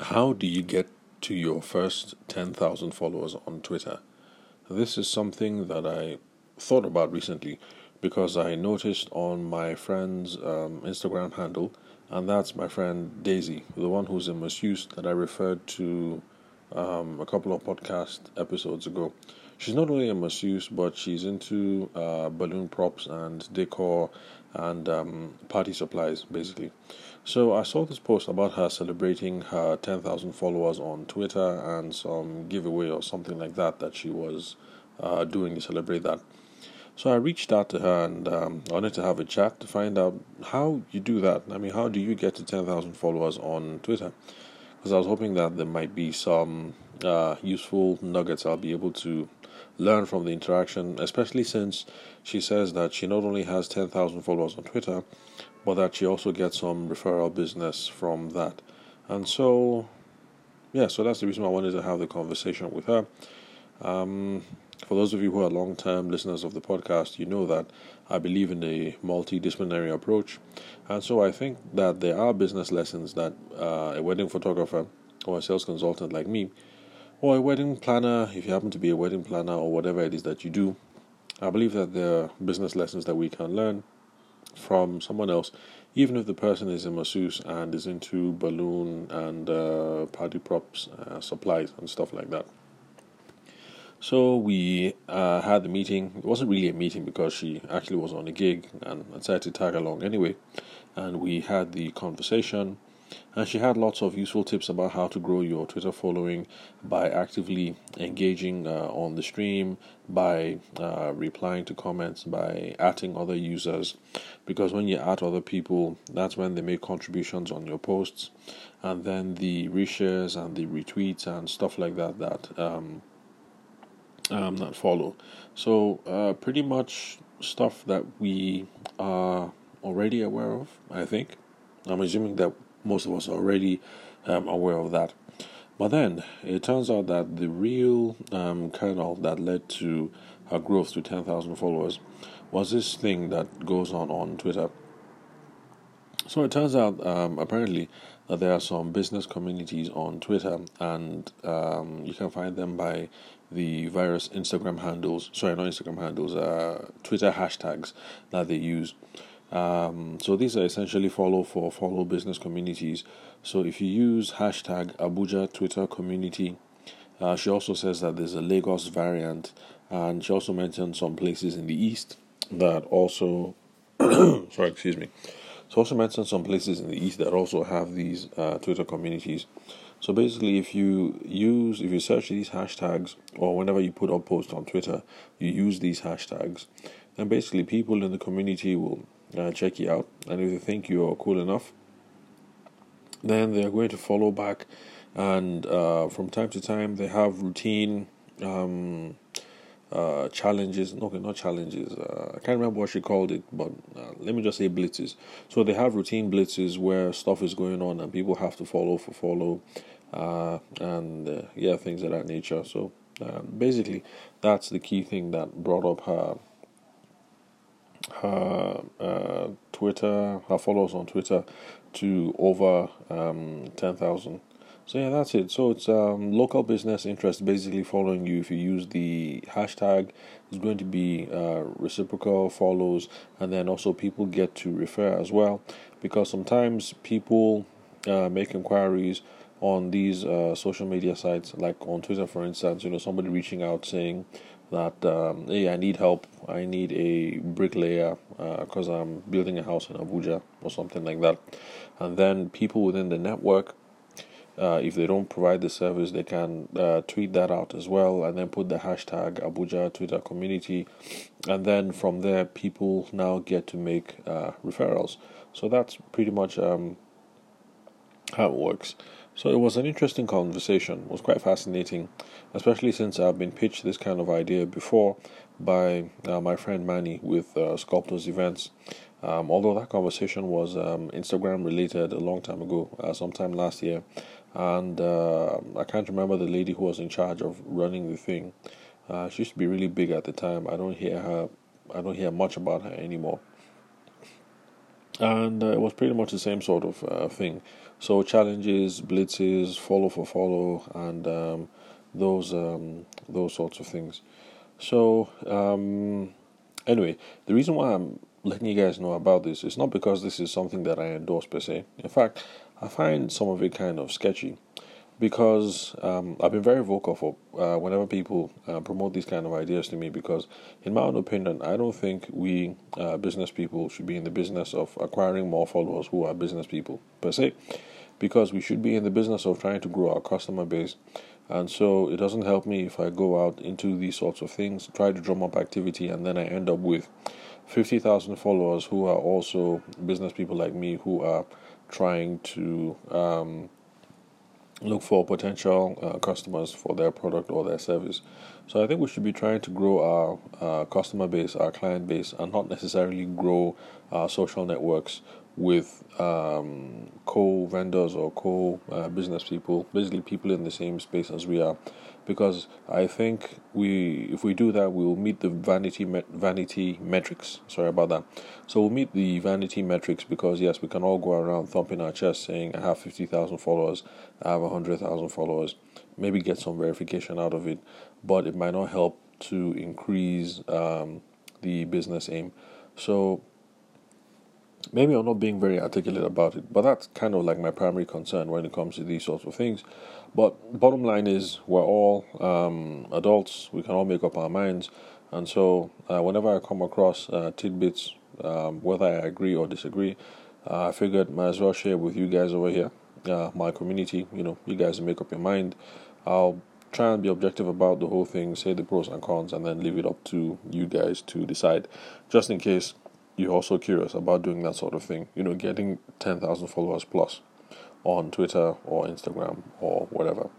How do you get to your first 10,000 followers on Twitter? This is something that I thought about recently because I noticed on my friend's um, Instagram handle, and that's my friend Daisy, the one who's in misuse that I referred to um, a couple of podcast episodes ago. She's not only a masseuse, but she's into uh, balloon props and decor and um, party supplies, basically. So I saw this post about her celebrating her 10,000 followers on Twitter and some giveaway or something like that that she was uh, doing to celebrate that. So I reached out to her and um, I wanted to have a chat to find out how you do that. I mean, how do you get to 10,000 followers on Twitter? Because I was hoping that there might be some uh, useful nuggets I'll be able to learn from the interaction, especially since she says that she not only has 10,000 followers on Twitter, but that she also gets some referral business from that. And so, yeah, so that's the reason I wanted to have the conversation with her. Um, for those of you who are long term listeners of the podcast, you know that I believe in a multidisciplinary approach. And so I think that there are business lessons that uh, a wedding photographer or a sales consultant like me or a wedding planner, if you happen to be a wedding planner or whatever it is that you do, I believe that there are business lessons that we can learn from someone else, even if the person is a masseuse and is into balloon and uh, party props, uh, supplies, and stuff like that. So we uh, had the meeting. It wasn't really a meeting because she actually was on a gig and decided to tag along anyway. And we had the conversation and she had lots of useful tips about how to grow your Twitter following by actively engaging uh, on the stream, by uh, replying to comments, by adding other users. Because when you add other people, that's when they make contributions on your posts, and then the reshares and the retweets and stuff like that that um, um that follow. So uh, pretty much stuff that we are already aware of. I think. I'm assuming that most of us are already um, aware of that. But then it turns out that the real um, kernel that led to her growth to 10,000 followers was this thing that goes on on Twitter. So it turns out, um, apparently, that there are some business communities on Twitter, and um, you can find them by the various Instagram handles. Sorry, not Instagram handles, uh, Twitter hashtags that they use. Um, so these are essentially follow for follow business communities. So if you use hashtag Abuja Twitter community, uh, she also says that there's a Lagos variant, and she also mentioned some places in the east that also, sorry, excuse me. She also mentioned some places in the east that also have these uh, Twitter communities. So basically, if you use, if you search these hashtags, or whenever you put up posts on Twitter, you use these hashtags, then basically people in the community will uh, check you out. And if they think you are cool enough, then they're going to follow back. And uh, from time to time, they have routine um, uh, challenges. Okay, not challenges. Uh, I can't remember what she called it, but uh, let me just say blitzes. So they have routine blitzes where stuff is going on and people have to follow for follow, uh, and yeah, things of that nature. So basically, that's the key thing that brought up her her uh, Twitter, her followers on Twitter to over um, 10,000. So yeah, that's it. So it's um, local business interest basically following you. If you use the hashtag, it's going to be uh, reciprocal follows, and then also people get to refer as well, because sometimes people uh, make inquiries on these uh, social media sites, like on Twitter, for instance. You know, somebody reaching out saying, that um, hey, I need help. I need a bricklayer because uh, I'm building a house in Abuja or something like that. And then people within the network, uh, if they don't provide the service, they can uh, tweet that out as well, and then put the hashtag Abuja Twitter community, and then from there, people now get to make uh, referrals. So that's pretty much um, how it works. So it was an interesting conversation. It was quite fascinating, especially since I've been pitched this kind of idea before by uh, my friend Manny with uh, Sculptors Events. Um, although that conversation was um, Instagram related a long time ago, uh, sometime last year, and uh, I can't remember the lady who was in charge of running the thing. Uh, she used to be really big at the time. I don't hear her. I don't hear much about her anymore and uh, it was pretty much the same sort of thing So challenges, blitzes, follow for follow, and um, those um, those sorts of things. So um, anyway, the reason why I'm letting you guys know about this is not because this is something that I endorse per se. In fact, I find some of it kind of sketchy because um, I've been very vocal for uh, whenever people uh, promote these kind of ideas to me. Because, in my own opinion, I don't think we uh, business people should be in the business of acquiring more followers who are business people per se, because we should be in the business of trying to grow our customer base. And so, it doesn't help me if I go out into these sorts of things, try to drum up activity, and then I end up with fifty thousand followers who are also business people like me who are trying to. Um, look for potential uh, customers for their product or their service. So I think we should be trying to grow our uh, customer base, our client base, and not necessarily grow our social networks with um, co vendors or co uh, business people, basically people in the same space as we are because I think we, if we do that, we will meet the vanity met, vanity metrics. Sorry about that. So we'll meet the vanity metrics because yes, we can all go around thumping our chest saying, "I have fifty thousand followers, I have hundred thousand followers." Maybe get some verification out of it, but it might not help to increase um, the business aim. So maybe I'm not being very articulate about it, but that's kind of like my primary concern when it comes to these sorts of things. But bottom line is, we're all um, adults. We can all make up our minds, and so uh, whenever I come across uh, tidbits, um, whether I agree or disagree, uh, I figured might as well share with you guys over here, uh, my community. You know, you guys make up your mind. I'll try and be objective about the whole thing, say the pros and cons, and then leave it up to you guys to decide, just in case you're also curious about doing that sort of thing. You know, getting ten thousand followers plus on Twitter or Instagram or whatever.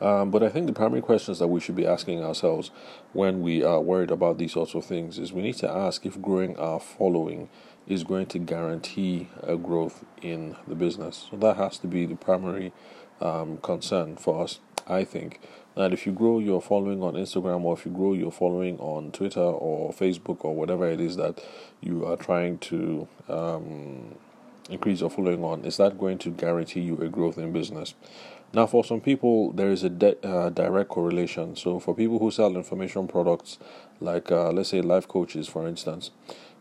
Um, but I think the primary questions that we should be asking ourselves when we are worried about these sorts of things is we need to ask if growing our following is going to guarantee a growth in the business. So that has to be the primary um, concern for us, I think. That if you grow your following on Instagram or if you grow your following on Twitter or Facebook or whatever it is that you are trying to um, increase your following on, is that going to guarantee you a growth in business? Now, for some people, there is a de- uh, direct correlation. So, for people who sell information products, like uh, let's say life coaches, for instance,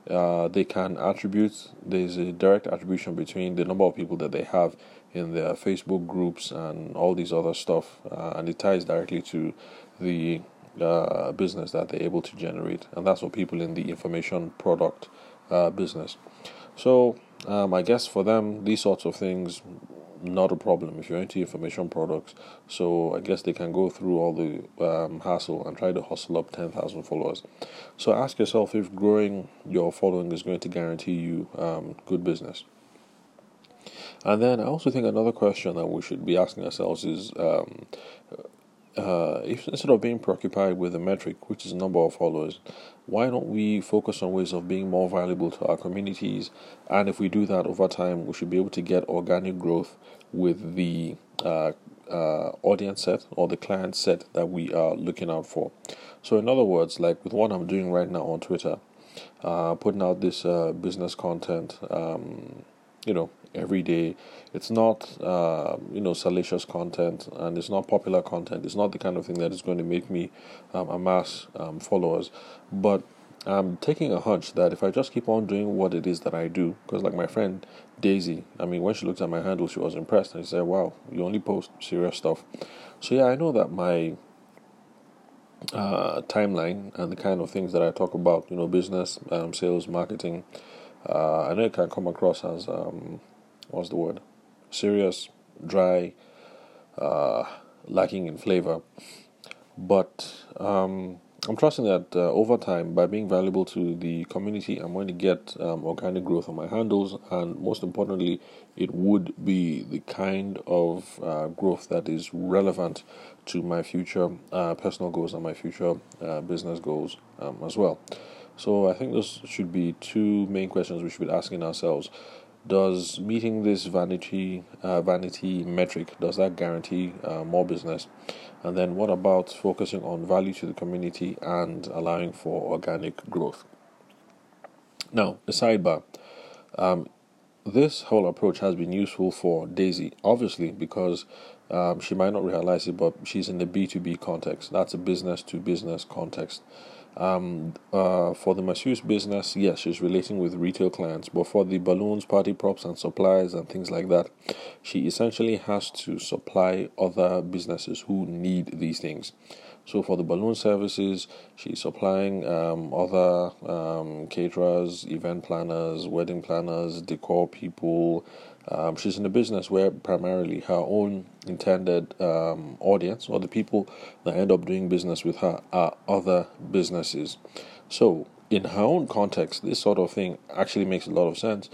uh, they can attribute, there's a direct attribution between the number of people that they have in their Facebook groups and all these other stuff, uh, and it ties directly to the uh, business that they're able to generate. And that's for people in the information product uh, business. So, um, I guess for them, these sorts of things, not a problem if you're into information products. So I guess they can go through all the um, hassle and try to hustle up 10,000 followers. So ask yourself if growing your following is going to guarantee you um, good business. And then I also think another question that we should be asking ourselves is um, uh, if instead of being preoccupied with the metric, which is number of followers, why don't we focus on ways of being more valuable to our communities? And if we do that over time, we should be able to get organic growth with the uh, uh, audience set or the client set that we are looking out for. So, in other words, like with what I'm doing right now on Twitter, uh, putting out this uh, business content, um, you know, every day. It's not, uh, you know, salacious content and it's not popular content. It's not the kind of thing that is going to make me um, amass um, followers. But I'm taking a hunch that if I just keep on doing what it is that I do, because like my friend Daisy, I mean, when she looked at my handle, she was impressed and she said, wow, you only post serious stuff. So yeah, I know that my uh, timeline and the kind of things that I talk about, you know, business, um, sales, marketing, uh, I know it can come across as um, what's the word? Serious, dry, uh, lacking in flavor. But um, I'm trusting that uh, over time, by being valuable to the community, I'm going to get um, organic growth on my handles, and most importantly, it would be the kind of uh, growth that is relevant to my future uh, personal goals and my future uh, business goals um, as well. So I think those should be two main questions we should be asking ourselves. Does meeting this vanity uh, vanity metric does that guarantee uh, more business? And then what about focusing on value to the community and allowing for organic growth? Now, the sidebar. Um, this whole approach has been useful for Daisy, obviously, because um, she might not realize it, but she's in the B2B context. That's a business to business context. Um, uh, for the masseuse business, yes, she's relating with retail clients, but for the balloons, party props, and supplies and things like that, she essentially has to supply other businesses who need these things. So for the balloon services, she's supplying um, other um, caterers, event planners, wedding planners, decor people. Um, she's in a business where primarily her own intended um, audience or the people that end up doing business with her are other businesses. So in her own context, this sort of thing actually makes a lot of sense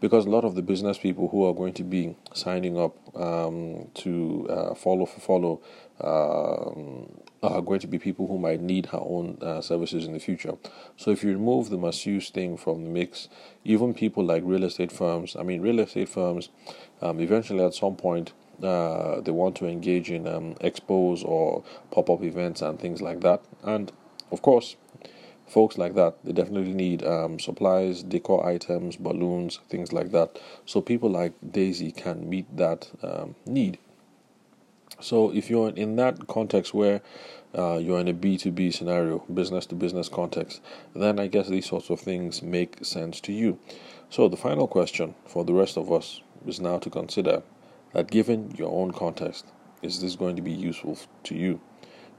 because a lot of the business people who are going to be signing up um, to uh, follow for follow um, are going to be people who might need her own uh, services in the future. So if you remove the masseuse thing from the mix, even people like real estate firms, I mean, real estate firms, um, eventually at some point, uh, they want to engage in um, expos or pop up events and things like that. And of course, folks like that, they definitely need um, supplies, decor items, balloons, things like that. So people like Daisy can meet that um, need. So if you're in that context where uh, you're in a B2B scenario, business to business context, then I guess these sorts of things make sense to you. So the final question for the rest of us is now to consider that given your own context, is this going to be useful to you?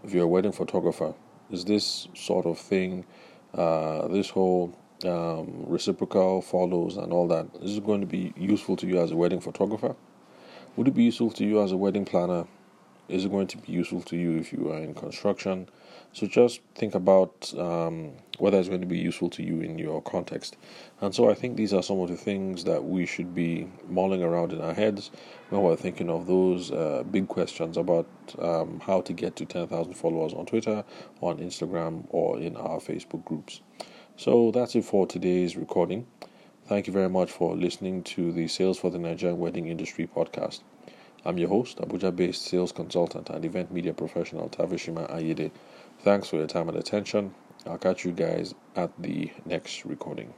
If you're a wedding photographer, is this sort of thing, uh, this whole um, reciprocal follows and all that, is it going to be useful to you as a wedding photographer? Would it be useful to you as a wedding planner is it going to be useful to you if you are in construction? So just think about um, whether it's going to be useful to you in your context. And so I think these are some of the things that we should be mulling around in our heads when we're thinking of those uh, big questions about um, how to get to 10,000 followers on Twitter, on Instagram, or in our Facebook groups. So that's it for today's recording. Thank you very much for listening to the Sales for the Nigerian Wedding Industry podcast. I'm your host, Abuja based sales consultant and event media professional Tavishima Ayede. Thanks for your time and attention. I'll catch you guys at the next recording.